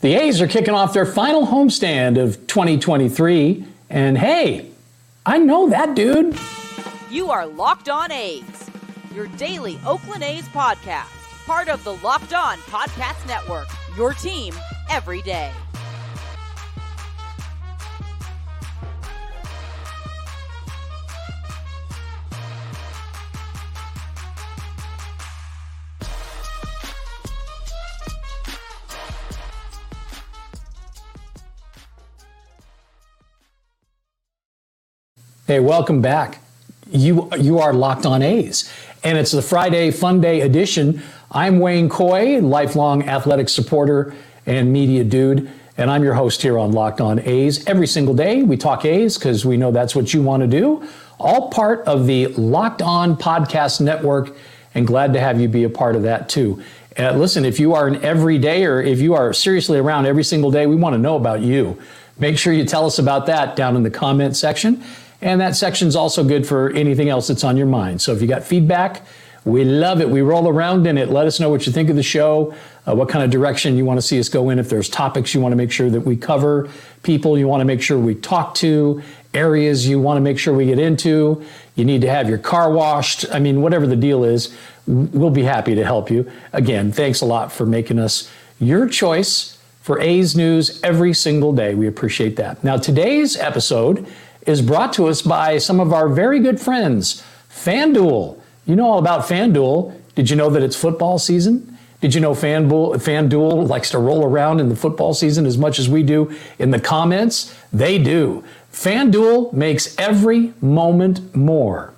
The A's are kicking off their final homestand of 2023. And hey, I know that dude. You are Locked On A's, your daily Oakland A's podcast, part of the Locked On Podcast Network, your team every day. Hey, welcome back. You you are locked on A's, and it's the Friday Fun Day edition. I'm Wayne Coy, lifelong athletic supporter and media dude, and I'm your host here on Locked On A's. Every single day we talk A's because we know that's what you want to do. All part of the Locked On Podcast Network, and glad to have you be a part of that too. Uh, listen, if you are an everyday or if you are seriously around every single day, we want to know about you. Make sure you tell us about that down in the comment section. And that section is also good for anything else that's on your mind. So if you got feedback, we love it. We roll around in it. Let us know what you think of the show, uh, what kind of direction you want to see us go in. If there's topics you want to make sure that we cover, people you want to make sure we talk to, areas you want to make sure we get into, you need to have your car washed. I mean, whatever the deal is, we'll be happy to help you. Again, thanks a lot for making us your choice for A's News every single day. We appreciate that. Now, today's episode is brought to us by some of our very good friends, FanDuel. You know all about FanDuel. Did you know that it's football season? Did you know FanDuel, FanDuel likes to roll around in the football season as much as we do in the comments? They do. FanDuel makes every moment more.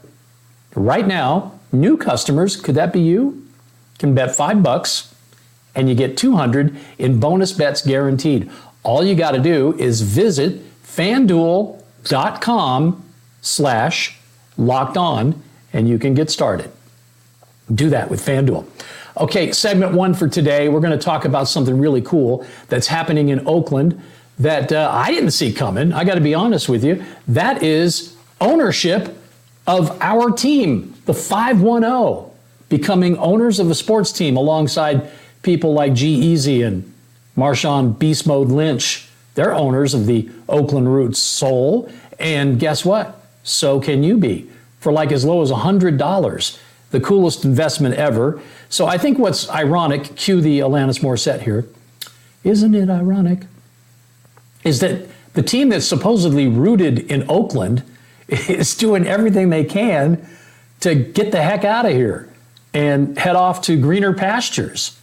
Right now, new customers, could that be you? Can bet five bucks and you get 200 in bonus bets guaranteed. All you got to do is visit FanDuel com slash locked on and you can get started. Do that with FanDuel. Okay, segment one for today. We're going to talk about something really cool that's happening in Oakland that uh, I didn't see coming. I got to be honest with you. That is ownership of our team, the 510, becoming owners of a sports team alongside people like G-Eazy and Marshawn Beast Mode Lynch they're owners of the Oakland Roots Soul. And guess what? So can you be for like as low as $100. The coolest investment ever. So I think what's ironic, cue the Alanis Morissette here, isn't it ironic? Is that the team that's supposedly rooted in Oakland is doing everything they can to get the heck out of here and head off to greener pastures.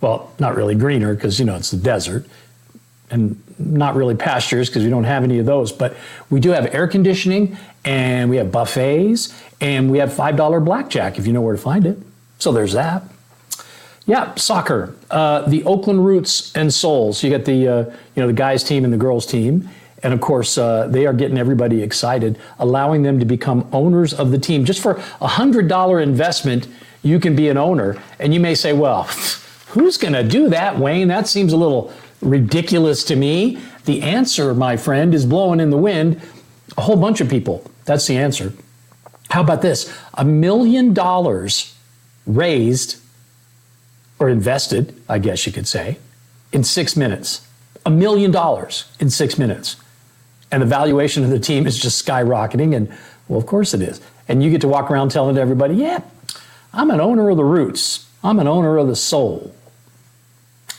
Well, not really greener because, you know, it's the desert and not really pastures because we don't have any of those, but we do have air conditioning and we have buffets and we have $5 blackjack if you know where to find it. So there's that. Yeah, soccer. Uh, the Oakland Roots and Souls. You got the uh, you know the guys team and the girls team, and of course uh, they are getting everybody excited, allowing them to become owners of the team. Just for a hundred dollar investment, you can be an owner. And you may say, well, who's going to do that, Wayne? That seems a little ridiculous to me? The answer, my friend, is blowing in the wind. A whole bunch of people. That's the answer. How about this? A million dollars raised or invested, I guess you could say, in six minutes. A million dollars in six minutes. And the valuation of the team is just skyrocketing. And well, of course it is. And you get to walk around telling everybody, yeah, I'm an owner of the roots. I'm an owner of the soul.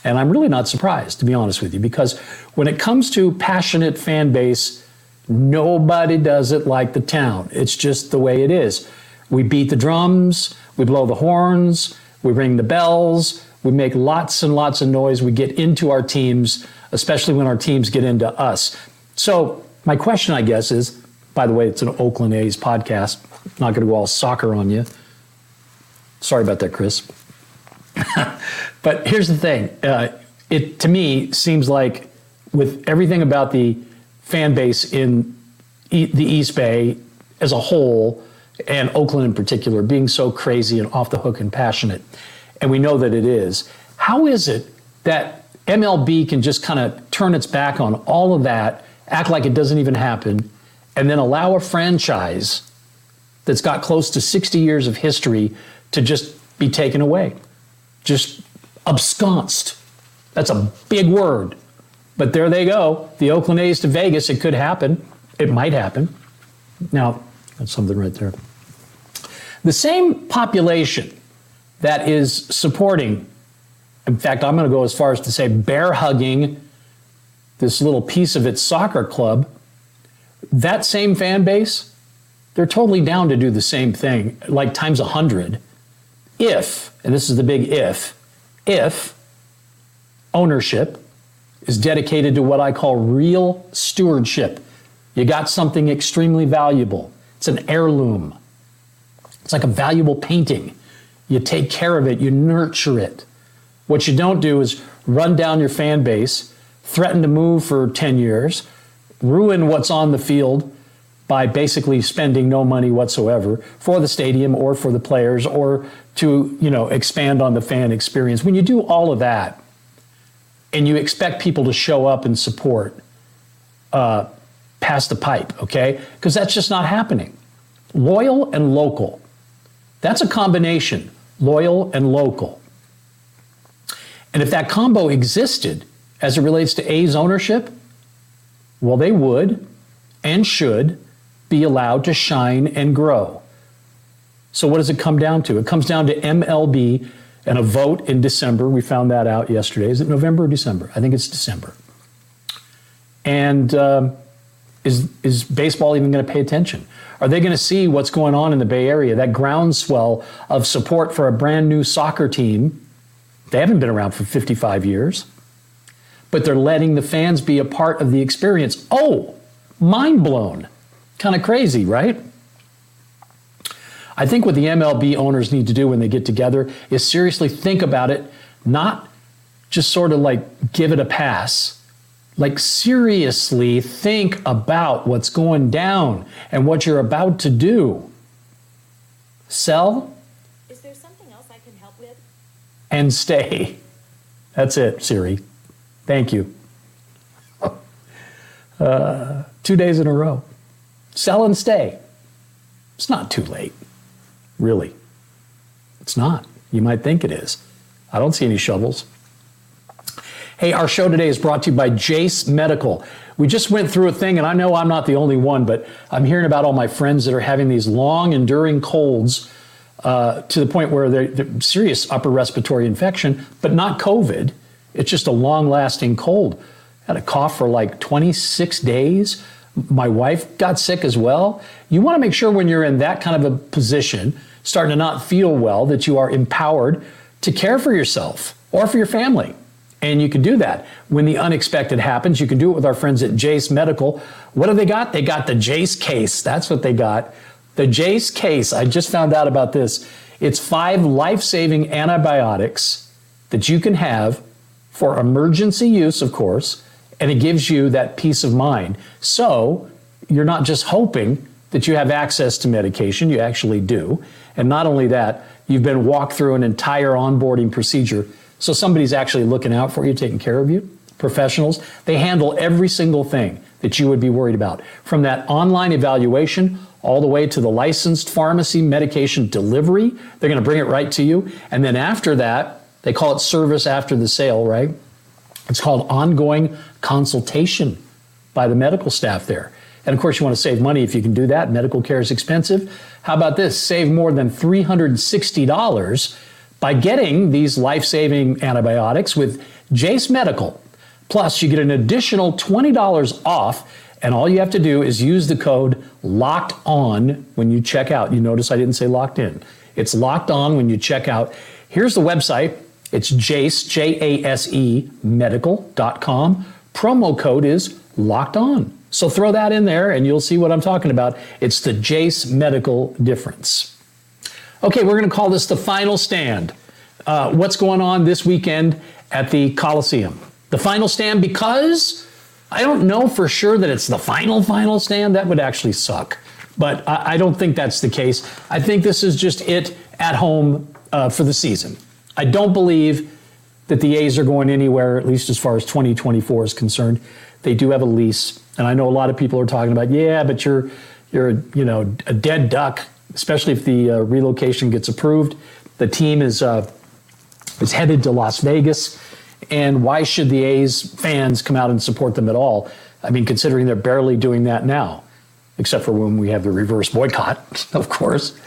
And I'm really not surprised, to be honest with you, because when it comes to passionate fan base, nobody does it like the town. It's just the way it is. We beat the drums, we blow the horns, we ring the bells, we make lots and lots of noise. We get into our teams, especially when our teams get into us. So, my question, I guess, is by the way, it's an Oakland A's podcast. Not going to go all soccer on you. Sorry about that, Chris. but here's the thing uh, it to me seems like with everything about the fan base in e- the East Bay as a whole, and Oakland in particular, being so crazy and off the hook and passionate, and we know that it is, how is it that MLB can just kind of turn its back on all of that, act like it doesn't even happen, and then allow a franchise that's got close to 60 years of history to just be taken away? Just absconced. That's a big word. But there they go. The Oakland A's to Vegas. It could happen. It might happen. Now, that's something right there. The same population that is supporting, in fact, I'm going to go as far as to say bear hugging this little piece of its soccer club, that same fan base, they're totally down to do the same thing, like times a hundred, if, and this is the big if, if ownership is dedicated to what I call real stewardship. You got something extremely valuable. It's an heirloom. It's like a valuable painting. You take care of it, you nurture it. What you don't do is run down your fan base, threaten to move for 10 years, ruin what's on the field by basically spending no money whatsoever for the stadium or for the players or to, you know, expand on the fan experience. When you do all of that and you expect people to show up and support, uh, pass the pipe, okay? Because that's just not happening. Loyal and local. That's a combination, loyal and local. And if that combo existed as it relates to A's ownership, well, they would and should be allowed to shine and grow. So, what does it come down to? It comes down to MLB and a vote in December. We found that out yesterday. Is it November or December? I think it's December. And um, is, is baseball even going to pay attention? Are they going to see what's going on in the Bay Area, that groundswell of support for a brand new soccer team? They haven't been around for 55 years, but they're letting the fans be a part of the experience. Oh, mind blown. Kind of crazy, right? I think what the MLB owners need to do when they get together is seriously think about it, not just sort of like give it a pass like, seriously think about what's going down and what you're about to do. Sell. Is there something else I can help with? And stay. That's it, Siri. Thank you. Uh, two days in a row. Sell and stay. It's not too late, really. It's not. You might think it is. I don't see any shovels. Hey, our show today is brought to you by Jase Medical. We just went through a thing, and I know I'm not the only one, but I'm hearing about all my friends that are having these long, enduring colds uh, to the point where they're, they're serious upper respiratory infection, but not COVID. It's just a long lasting cold. Had a cough for like 26 days. My wife got sick as well. You want to make sure when you're in that kind of a position, starting to not feel well, that you are empowered to care for yourself or for your family. And you can do that. When the unexpected happens, you can do it with our friends at Jase Medical. What have they got? They got the Jase case. That's what they got. The Jase case. I just found out about this. It's five life saving antibiotics that you can have for emergency use, of course, and it gives you that peace of mind. So you're not just hoping that you have access to medication, you actually do. And not only that, you've been walked through an entire onboarding procedure so somebody's actually looking out for you, taking care of you. Professionals, they handle every single thing that you would be worried about. From that online evaluation all the way to the licensed pharmacy medication delivery, they're going to bring it right to you. And then after that, they call it service after the sale, right? It's called ongoing consultation by the medical staff there. And of course, you want to save money if you can do that. Medical care is expensive. How about this? Save more than $360 by getting these life saving antibiotics with Jase Medical. Plus, you get an additional $20 off, and all you have to do is use the code LOCKED ON when you check out. You notice I didn't say locked in. It's locked on when you check out. Here's the website it's Jase, J A S E, medical.com. Promo code is locked on. So throw that in there and you'll see what I'm talking about. It's the Jase Medical difference. Okay, we're going to call this the final stand. Uh, what's going on this weekend at the Coliseum? The final stand because I don't know for sure that it's the final, final stand. That would actually suck. But I, I don't think that's the case. I think this is just it at home uh, for the season. I don't believe that the A's are going anywhere, at least as far as 2024 is concerned. They do have a lease, and I know a lot of people are talking about, yeah, but you're you're you know a dead duck especially if the uh, relocation gets approved. The team is uh, is headed to Las Vegas, And why should the A's fans come out and support them at all? I mean, considering they're barely doing that now, except for when we have the reverse boycott, of course.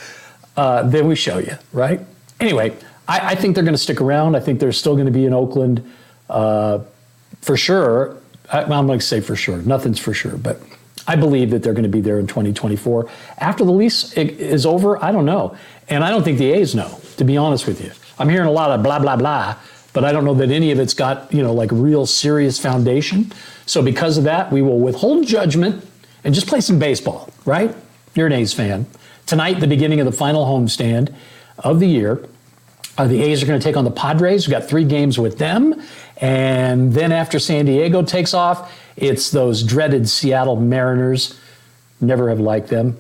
Uh, then we show you, right? Anyway, I, I think they're going to stick around. I think they're still going to be in Oakland uh, for sure. I, I'm going to say for sure. Nothing's for sure, but I believe that they're going to be there in 2024. After the lease is over, I don't know. And I don't think the A's know, to be honest with you. I'm hearing a lot of blah, blah, blah, but I don't know that any of it's got, you know, like real serious foundation. So because of that, we will withhold judgment and just play some baseball, right? You're an A's fan. Tonight, the beginning of the final homestand of the year. Uh, the A's are going to take on the Padres. We've got three games with them. And then after San Diego takes off, it's those dreaded Seattle Mariners. Never have liked them.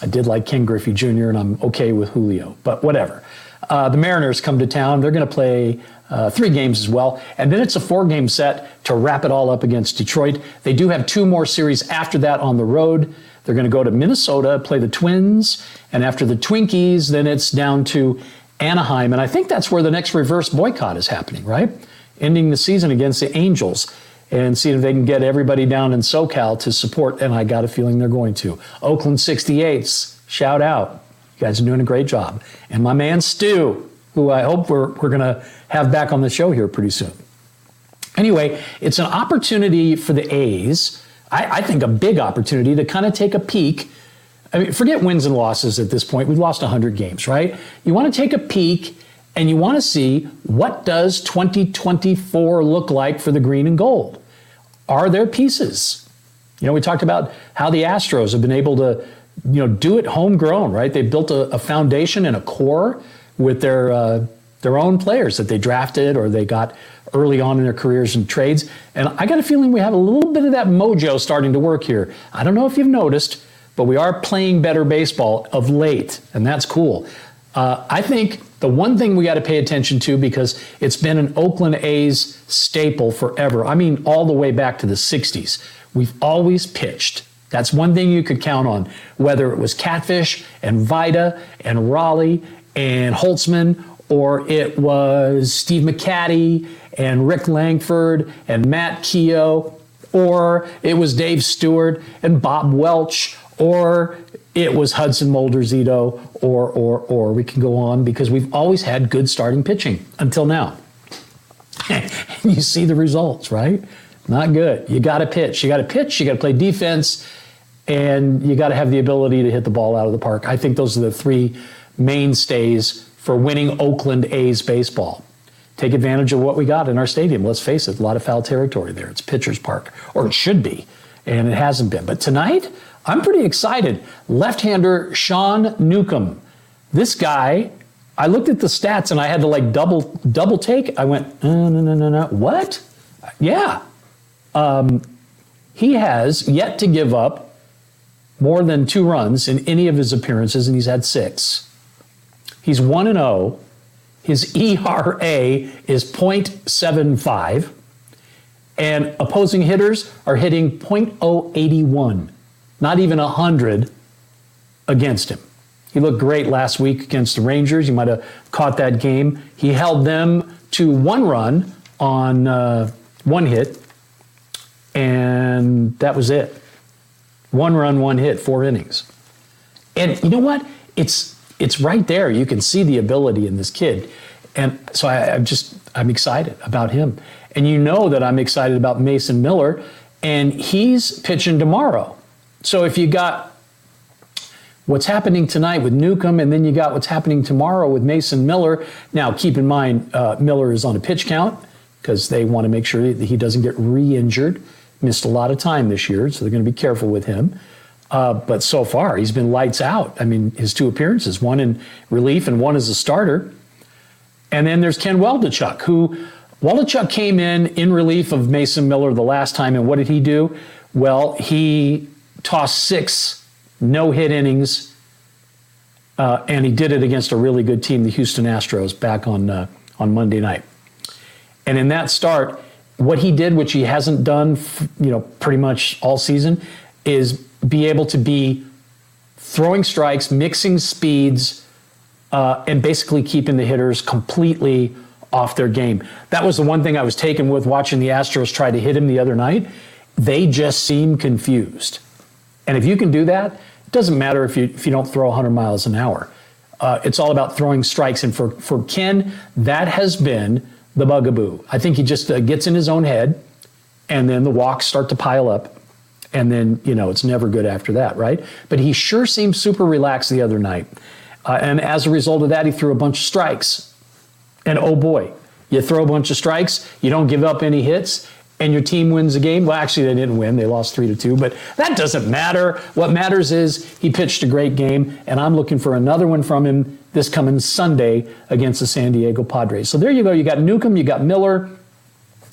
I did like Ken Griffey Jr., and I'm okay with Julio, but whatever. Uh, the Mariners come to town. They're going to play uh, three games as well. And then it's a four game set to wrap it all up against Detroit. They do have two more series after that on the road. They're going to go to Minnesota, play the Twins. And after the Twinkies, then it's down to Anaheim. And I think that's where the next reverse boycott is happening, right? Ending the season against the Angels and see if they can get everybody down in SoCal to support. And I got a feeling they're going to. Oakland 68s, shout out. You guys are doing a great job. And my man Stu, who I hope we're, we're going to have back on the show here pretty soon. Anyway, it's an opportunity for the A's, I, I think a big opportunity to kind of take a peek. I mean, forget wins and losses at this point. We've lost 100 games, right? You want to take a peek and you want to see what does 2024 look like for the green and gold? Are there pieces? You know, we talked about how the Astros have been able to, you know, do it homegrown, right? They built a, a foundation and a core with their uh, their own players that they drafted or they got early on in their careers and trades. And I got a feeling we have a little bit of that mojo starting to work here. I don't know if you've noticed, but we are playing better baseball of late, and that's cool. Uh, I think the one thing we got to pay attention to because it's been an Oakland A's staple forever. I mean, all the way back to the 60s. We've always pitched. That's one thing you could count on, whether it was Catfish and Vida and Rollie and Holtzman, or it was Steve McCatty and Rick Langford and Matt Keough, or it was Dave Stewart and Bob Welch, or it was Hudson Mulder Zito, or, or, or we can go on because we've always had good starting pitching until now. you see the results, right? Not good. You got to pitch. You got to pitch. You got to play defense, and you got to have the ability to hit the ball out of the park. I think those are the three mainstays for winning Oakland A's baseball. Take advantage of what we got in our stadium. Let's face it, a lot of foul territory there. It's pitcher's park, or it should be, and it hasn't been. But tonight, I'm pretty excited. Left hander Sean Newcomb. This guy, I looked at the stats and I had to like double double take. I went, no, no, no, no, no. What? Yeah. Um, he has yet to give up more than two runs in any of his appearances, and he's had six. He's 1 and 0. His ERA is 0.75, and opposing hitters are hitting 0.081 not even 100 against him. He looked great last week against the Rangers. You might have caught that game. He held them to one run on uh, one hit, and that was it. One run, one hit, four innings. And you know what? It's it's right there. You can see the ability in this kid, and so I, I'm just I'm excited about him. And you know that I'm excited about Mason Miller, and he's pitching tomorrow. So if you got what's happening tonight with Newcomb, and then you got what's happening tomorrow with Mason Miller. Now, keep in mind, uh, Miller is on a pitch count because they want to make sure that he doesn't get re-injured. Missed a lot of time this year, so they're going to be careful with him. Uh, but so far, he's been lights out. I mean, his two appearances, one in relief and one as a starter. And then there's Ken Waldichuk, who Waldichuk came in in relief of Mason Miller the last time, and what did he do? Well, he tossed six no hit innings, uh, and he did it against a really good team, the Houston Astros, back on uh, on Monday night. And in that start, what he did, which he hasn't done, you know, pretty much all season, is be able to be throwing strikes, mixing speeds, uh, and basically keeping the hitters completely off their game. That was the one thing I was taken with watching the Astros try to hit him the other night. They just seem confused. And if you can do that, it doesn't matter if you, if you don't throw 100 miles an hour. Uh, it's all about throwing strikes. And for, for Ken, that has been the bugaboo. I think he just uh, gets in his own head, and then the walks start to pile up. And then, you know, it's never good after that, right? But he sure seemed super relaxed the other night. Uh, and as a result of that, he threw a bunch of strikes. And oh boy, you throw a bunch of strikes, you don't give up any hits, and your team wins the game. Well, actually, they didn't win. They lost three to two, but that doesn't matter. What matters is he pitched a great game, and I'm looking for another one from him this coming Sunday against the San Diego Padres. So there you go. You got Newcomb, you got Miller,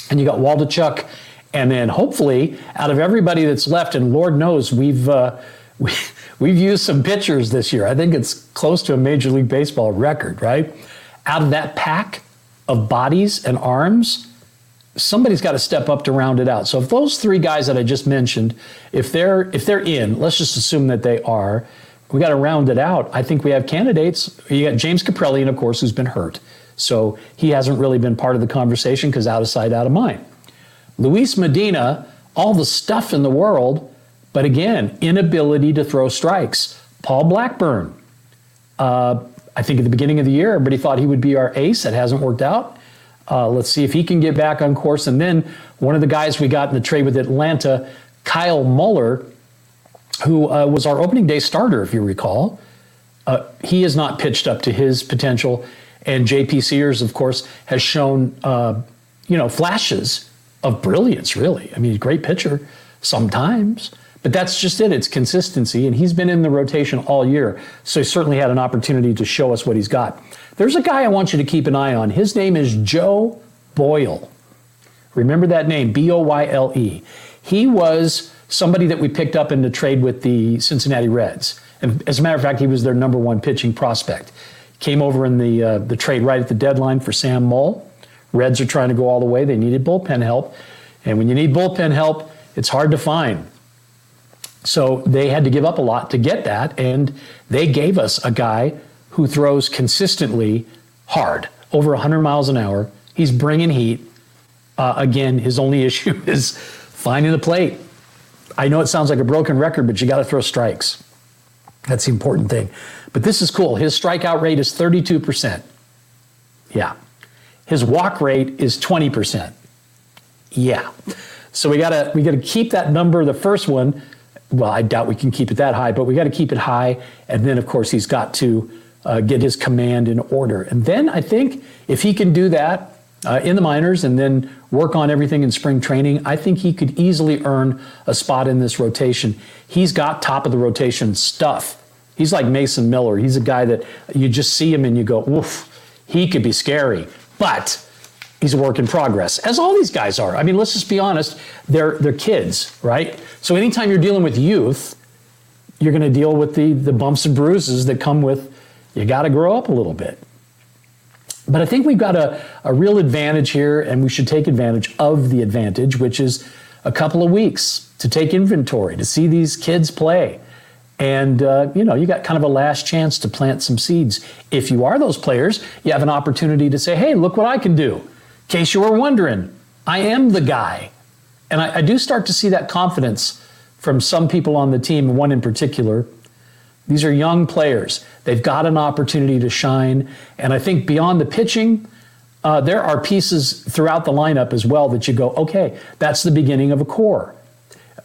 and you got Waldichuk. And then hopefully, out of everybody that's left, and Lord knows we've uh, we, we've used some pitchers this year. I think it's close to a Major League Baseball record, right? Out of that pack of bodies and arms, somebody's got to step up to round it out. So if those three guys that I just mentioned, if they're if they're in, let's just assume that they are, we got to round it out. I think we have candidates. You got James Kaprielian, of course, who's been hurt, so he hasn't really been part of the conversation because out of sight, out of mind. Luis Medina, all the stuff in the world, but again, inability to throw strikes. Paul Blackburn. Uh, I think at the beginning of the year, everybody thought he would be our ace. That hasn't worked out. Uh, let's see if he can get back on course. And then one of the guys we got in the trade with Atlanta, Kyle Muller, who uh, was our opening day starter, if you recall. Uh, he has not pitched up to his potential. And JP Sears, of course, has shown, uh, you know, flashes of brilliance, really. I mean, great pitcher sometimes. But that's just it. It's consistency. And he's been in the rotation all year. So he certainly had an opportunity to show us what he's got. There's a guy I want you to keep an eye on. His name is Joe Boyle. Remember that name, B O Y L E. He was somebody that we picked up in the trade with the Cincinnati Reds. And as a matter of fact, he was their number one pitching prospect. Came over in the, uh, the trade right at the deadline for Sam Moll. Reds are trying to go all the way. They needed bullpen help. And when you need bullpen help, it's hard to find. So they had to give up a lot to get that, and they gave us a guy who throws consistently hard, over 100 miles an hour. He's bringing heat. Uh, again, his only issue is finding the plate. I know it sounds like a broken record, but you got to throw strikes. That's the important thing. But this is cool. His strikeout rate is 32%. Yeah. His walk rate is 20%. Yeah. So we got to we got to keep that number the first one well, I doubt we can keep it that high, but we got to keep it high. And then, of course, he's got to uh, get his command in order. And then I think if he can do that uh, in the minors and then work on everything in spring training, I think he could easily earn a spot in this rotation. He's got top of the rotation stuff. He's like Mason Miller. He's a guy that you just see him and you go, oof, he could be scary. But he's a work in progress, as all these guys are. I mean, let's just be honest, they're, they're kids, right? So anytime you're dealing with youth, you're going to deal with the, the bumps and bruises that come with you got to grow up a little bit. But I think we've got a, a real advantage here, and we should take advantage of the advantage, which is a couple of weeks to take inventory, to see these kids play. And, uh, you know, you got kind of a last chance to plant some seeds. If you are those players, you have an opportunity to say, hey, look what I can do case you were wondering, I am the guy. And I, I do start to see that confidence from some people on the team, one in particular. These are young players. They've got an opportunity to shine. And I think beyond the pitching, uh, there are pieces throughout the lineup as well that you go, okay, that's the beginning of a core.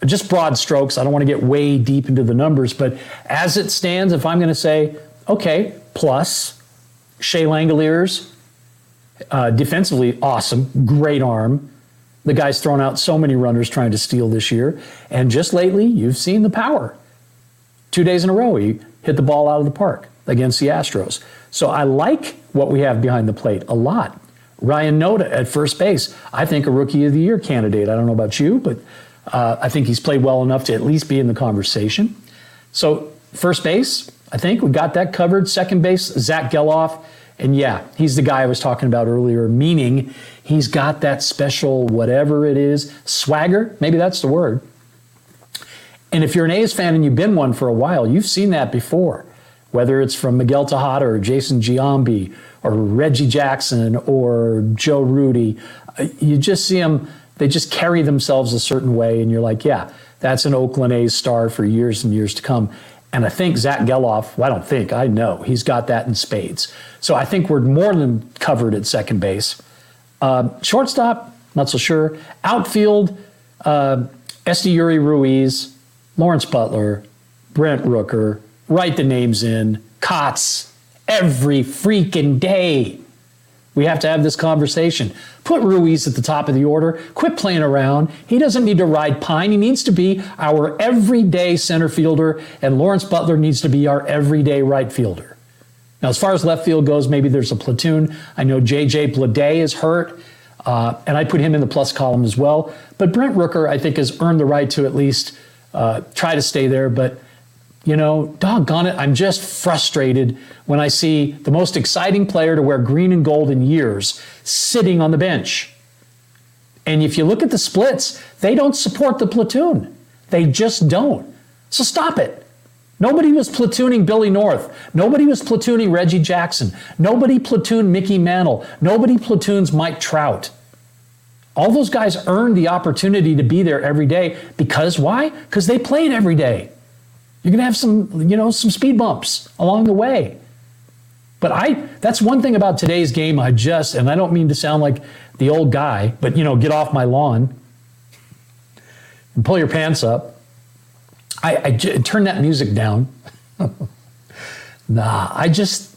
Just broad strokes. I don't want to get way deep into the numbers, but as it stands, if I'm going to say, okay, plus Shea Langeliers, uh, defensively, awesome, great arm. The guy's thrown out so many runners trying to steal this year. And just lately, you've seen the power. Two days in a row, he hit the ball out of the park against the Astros. So I like what we have behind the plate a lot. Ryan Noda at first base, I think a rookie of the year candidate. I don't know about you, but uh, I think he's played well enough to at least be in the conversation. So, first base, I think we got that covered. Second base, Zach Gelof and yeah, he's the guy I was talking about earlier, meaning he's got that special whatever it is, swagger, maybe that's the word. And if you're an A's fan and you've been one for a while, you've seen that before, whether it's from Miguel Tejada or Jason Giambi or Reggie Jackson or Joe Rudi. Uh, you just see them, they just carry themselves a certain way, and you're like, yeah, that's an Oakland A's star for years and years to come. And I think Zach Gelof, well, I don't think, I know, he's got that in spades. So I think we're more than covered at second base. Uh, shortstop, not so sure. Outfield, uh, Esteury Ruiz, Lawrence Butler, Brent Rooker, write the names in, Kotz, every freaking day. We have to have this conversation. Put Ruiz at the top of the order. Quit playing around. He doesn't need to ride pine. He needs to be our everyday center fielder, and Lawrence Butler needs to be our everyday right fielder. Now, as far as left field goes, maybe there's a platoon. I know JJ Bleday is hurt, uh, and I put him in the plus column as well. But Brent Rooker, I think, has earned the right to at least uh, try to stay there. But you know, doggone it, I'm just frustrated when I see the most exciting player to wear green and gold in years sitting on the bench. And if you look at the splits, they don't support the platoon. They just don't. So stop it. Nobody was platooning Billy North. Nobody was platooning Reggie Jackson. Nobody platooned Mickey Mantle. Nobody platoons Mike Trout. All those guys earned the opportunity to be there every day because why? Because they played every day. You're going to have some, you know, some speed bumps along the way. But I that's one thing about today's game I just and I don't mean to sound like the old guy, but you know, get off my lawn and pull your pants up. I, I j- turn that music down. nah, I just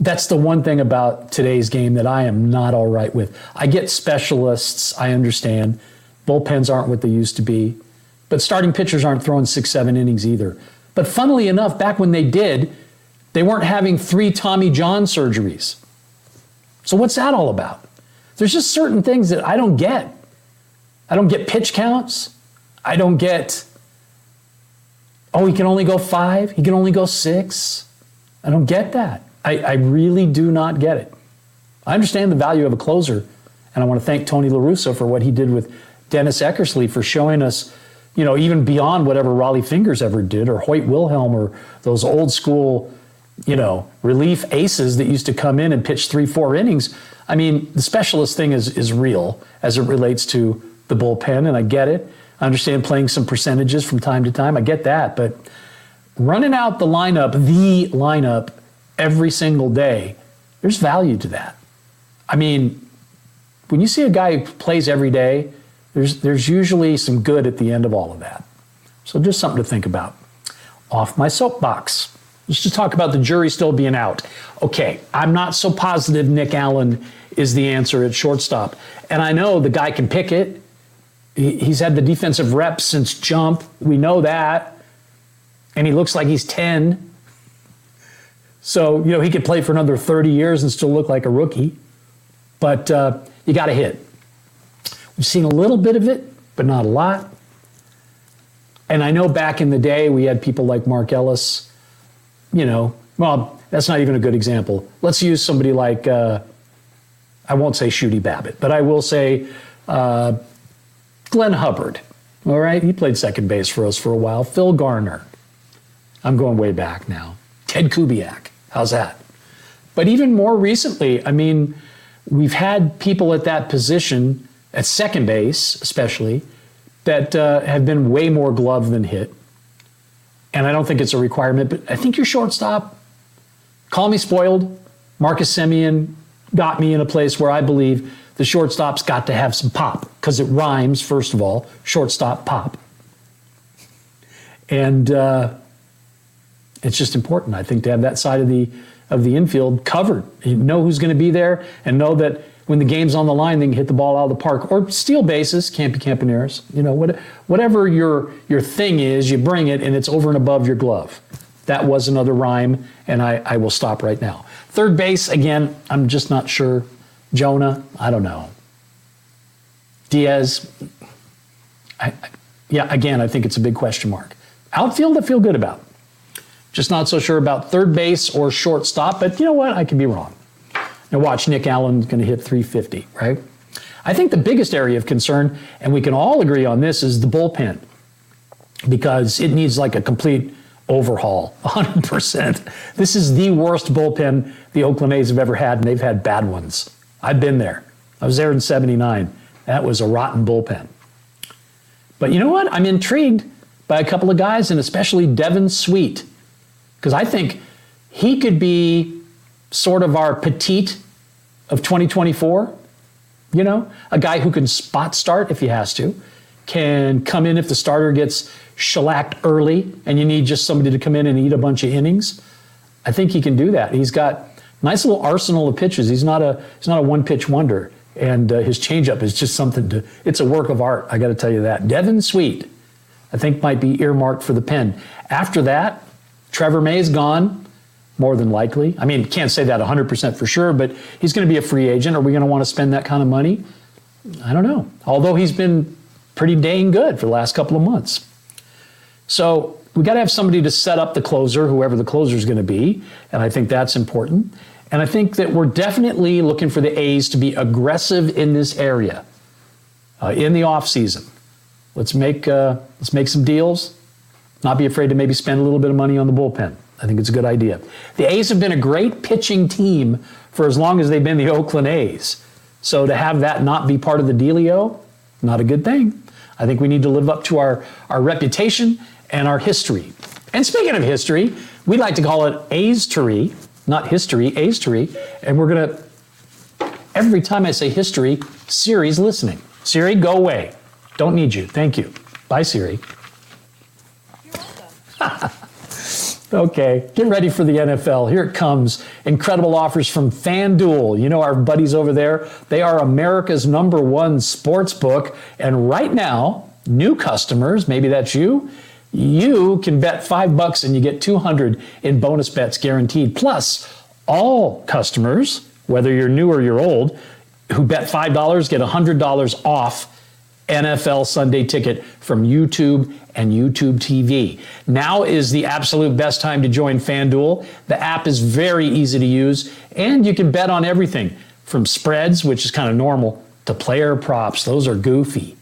that's the one thing about today's game that I am not all right with. I get specialists, I understand. Bullpens aren't what they used to be. But starting pitchers aren't throwing six, seven innings either. But funnily enough, back when they did, they weren't having three Tommy John surgeries. So what's that all about? There's just certain things that I don't get. I don't get pitch counts. I don't get, oh, he can only go five, he can only go six. I don't get that. I, I really do not get it. I understand the value of a closer, and I want to thank Tony LaRussa for what he did with Dennis Eckersley for showing us you know, even beyond whatever Rollie Fingers ever did, or Hoyt Wilhelm, or those old school, you know, relief aces that used to come in and pitch three, four innings. I mean, the specialist thing is is real as it relates to the bullpen, and I get it. I understand playing some percentages from time to time. I get that, but running out the lineup, the lineup, every single day, there's value to that. I mean, when you see a guy who plays every day there's, there's usually some good at the end of all of that. So just something to think about. Off my soapbox. Let's just talk about the jury still being out. Okay, I'm not so positive Nick Allen is the answer at shortstop. And I know the guy can pick it. He's had the defensive reps since jump. We know that. And he looks like he's 10. So, you know, he could play for another 30 years and still look like a rookie. But uh, you got to hit. We've seen a little bit of it, but not a lot. And I know back in the day we had people like Mark Ellis, you know, well, that's not even a good example. Let's use somebody like, uh, I won't say Shooty Babitt, but I will say uh, Glenn Hubbard. All right, he played second base for us for a while. Phil Garner. I'm going way back now. Ted Kubiak. How's that? But even more recently, I mean, we've had people at that position at second base, especially, that uh, have been way more glove than hit. And I don't think it's a requirement, but I think your shortstop, call me spoiled. Marcus Semien got me in a place where I believe the shortstop's got to have some pop because it rhymes, first of all, shortstop pop. And uh, it's just important, I think, to have that side of the of the infield covered. You know who's going to be there and know that when the game's on the line, they can hit the ball out of the park or steal bases, Campy Campaneris. You know, what, whatever your your thing is, you bring it and it's over and above your glove. That was another rhyme, and I, I will stop right now. Third base, again, I'm just not sure. Jonah, I don't know. Diaz, I, yeah, again, I think it's a big question mark. Outfield, I feel good about. Just not so sure about third base or shortstop, but you know what? I could be wrong. And watch Nick Allen's going to hit 350, right? I think the biggest area of concern, and we can all agree on this, is the bullpen because it needs like a complete overhaul, 100%. This is the worst bullpen the Oakland A's have ever had, and they've had bad ones. I've been there. I was there in 79. That was a rotten bullpen. But you know what? I'm intrigued by a couple of guys, and especially Devin Sweet, because I think he could be sort of our Petit of 2024. You know, a guy who can spot start if he has to, can come in if the starter gets shellacked early and you need just somebody to come in and eat a bunch of innings. I think he can do that. He's got nice little arsenal of pitches. He's not a he's not a one pitch wonder, and uh, his changeup is just something to. It's a work of art. I got to tell you that. Devin Sweet, I think might be earmarked for the pen. After that, Trevor May's gone more than likely. I mean, can't say that 100% for sure, but he's going to be a free agent. Are we going to want to spend that kind of money? I don't know. Although he's been pretty dang good for the last couple of months. So we got to have somebody to set up the closer, whoever the closer is going to be, and I think that's important. And I think that we're definitely looking for the A's to be aggressive in this area uh, in the off season. Let's make uh, let's make some deals. Not be afraid to maybe spend a little bit of money on the bullpen. I think it's a good idea. The A's have been a great pitching team for as long as they've been the Oakland A's. So to have that not be part of the dealio, not a good thing. I think we need to live up to our, our reputation and our history. And speaking of history, we'd like to call it A's tory, not history, A's tory. And we're going to, every time I say history, Siri's listening. Siri, go away. Don't need you. Thank you. Bye, Siri. You're welcome. Okay, get ready for the NFL. Here it comes. Incredible offers from FanDuel. You know our buddies over there. They are America's number one sports book. And right now, new customers, maybe that's you, you can bet five bucks and you get 200 in bonus bets guaranteed. Plus, all customers, whether you're new or you're old, who bet $5 get $100 off NFL Sunday ticket from YouTube and YouTube TV. Now is the absolute best time to join FanDuel. The app is very easy to use, and you can bet on everything from spreads, which is kind of normal, to player props. Those are goofy,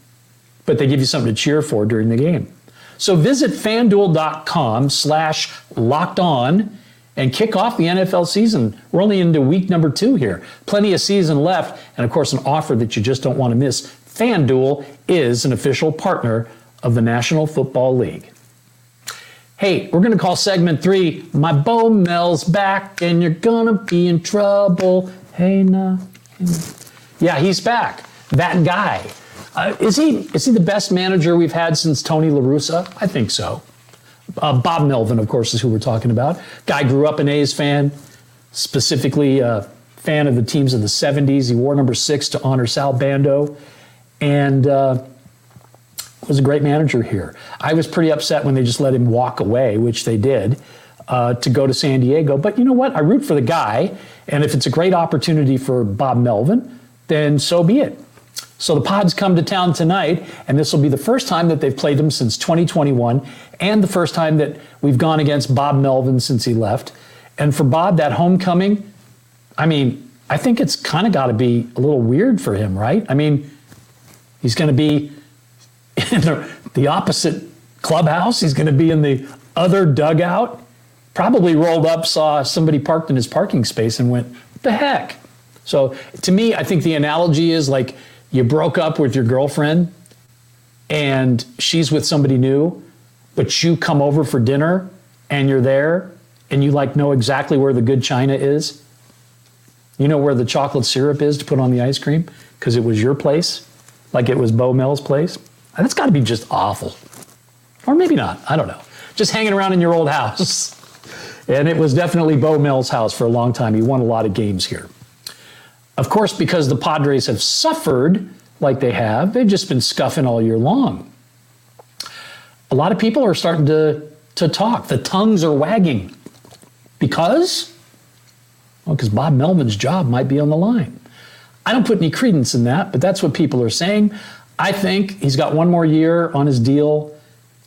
but they give you something to cheer for during the game. So visit fanduel.com slash locked on and kick off the NFL season. We're only into week number two here. Plenty of season left, and of course, an offer that you just don't want to miss. FanDuel is an official partner of the National Football League. Hey, we're going to call segment three My Bo Mel's back and you're to be in trouble. Hey, nah. hey, nah. Yeah, he's back. That guy. Uh, is he is he the best manager we've had since Tony La Russa? I think so. Uh, Bob Melvin, of course, is who we're talking about. Guy grew up an A's fan, specifically a fan of the teams of the 70s. He wore number six to honor Sal Bando. And uh, was a great manager here. I was pretty upset when they just let him walk away, which they did, uh, to go to San Diego. But you know what? I root for the guy, and if it's a great opportunity for Bob Melvin, then so be it. So the Pods come to town tonight, and this will be the first time that they've played them since 2021, and the first time that we've gone against Bob Melvin since he left. And for Bob, that homecoming, I mean, I think it's kind of got to be a little weird for him, right? I mean, he's going to be in the, the opposite clubhouse. He's going to be in the other dugout. Probably rolled up, saw somebody parked in his parking space, and went, "What the heck?" So to me, I think the analogy is like you broke up with your girlfriend, and she's with somebody new, but you come over for dinner, and you're there, and you like know exactly where the good china is. You know where the chocolate syrup is to put on the ice cream because it was your place, like it was Bo Mel's place. That's got to be just awful. Or maybe not. I don't know. Just hanging around in your old house. And it was definitely Bo Mel's house for a long time. He won a lot of games here. Of course, because the Padres have suffered like they have, they've just been scuffing all year long. A lot of people are starting to, to talk. The tongues are wagging. Because? Well, because Bob Melvin's job might be on the line. I don't put any credence in that, but that's what people are saying. I think he's got one more year on his deal.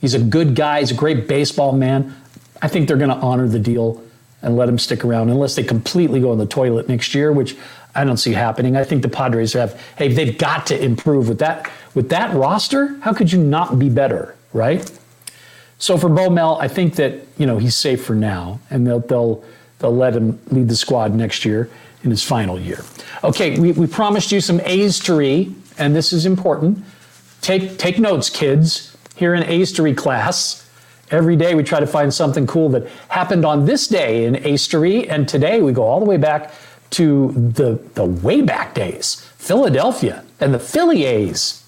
He's a good guy. He's a great baseball man. I think they're going to honor the deal and let him stick around unless they completely go in the toilet next year, which I don't see happening. I think the Padres have, hey, they've got to improve with that with that roster. How could you not be better, right? So for Bo Mel, I think that you know he's safe for now, and they'll they'll they'll let him lead the squad next year in his final year. Okay, we, we promised you some A's to and this is important. Take take notes, kids. Here in A's to class, every day we try to find something cool that happened on this day in A's to read, and today we go all the way back to the the way back days, Philadelphia and the Philly A's.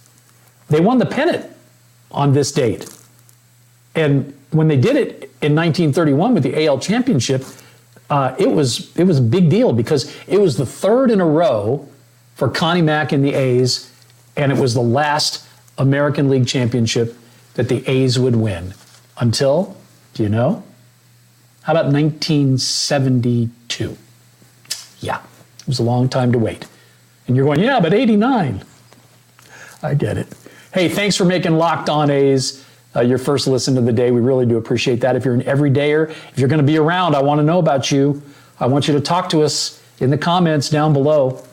They won the pennant on this date. And when they did it in 1931 with the AL championship, uh, it was it was a big deal because it was the third in a row for Connie Mack and the A's, and it was the last American League championship that the A's would win until, do you know? How about 1972? Yeah, it was a long time to wait. And you're going, yeah, but 89. I get it. Hey, thanks for making Locked On A's uh, your first listen of the day. We really do appreciate that. If you're an everydayer, if you're going to be around, I want to know about you. I want you to talk to us in the comments down below.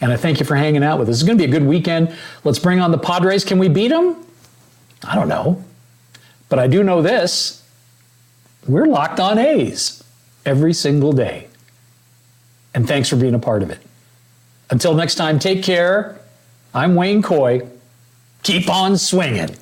And I thank you for hanging out with us. It's going to be a good weekend. Let's bring on the Padres. Can we beat them? I don't know. But I do know this we're locked on A's every single day. And thanks for being a part of it. Until next time, take care. I'm Wayne Coy. Keep on swinging.